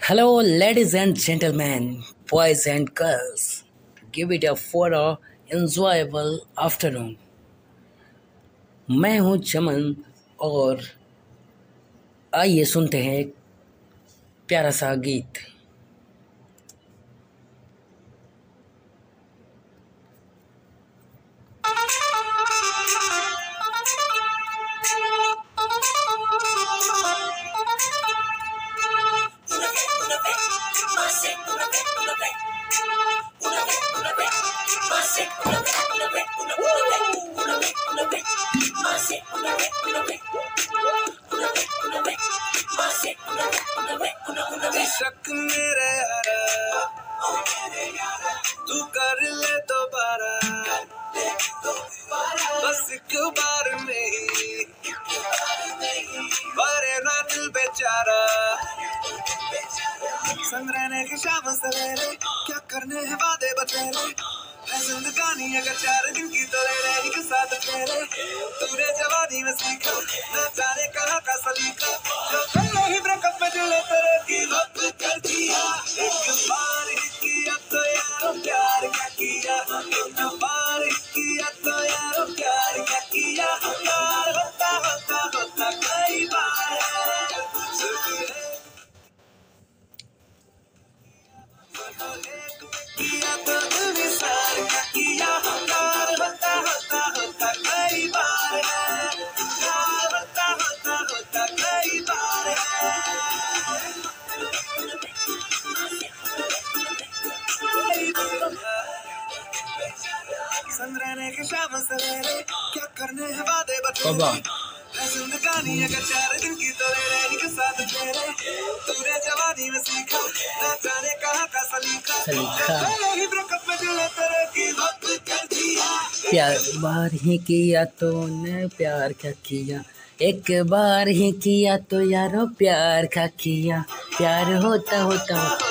Hello ladies and gentleman boys and girls give it a for a enjoyable afternoon मैं हूँ चमन और आइए सुनते हैं प्यारा सा गीत। शक मेरे तू कर ले दोबारा। बस एक बार में भरे ना दिल बेचारा। संग रहने की शाम सवेरे। क्या करने हैं वादे बतेरे है जिंदगानी अगर चार दिन की तो ले ले एक साथ फेरे। तूने जवानी में सीखा ना जाने कर क्या करने हैं वादे बाबा। है जिंदगानी अगर चार दिन की तो के साथ तेरे तूने जवानी दिया प्यार बार ही किया तो ने प्यार क्या किया? एक बार ही किया तो यारो, प्यार क्या किया? प्यार होता होता होता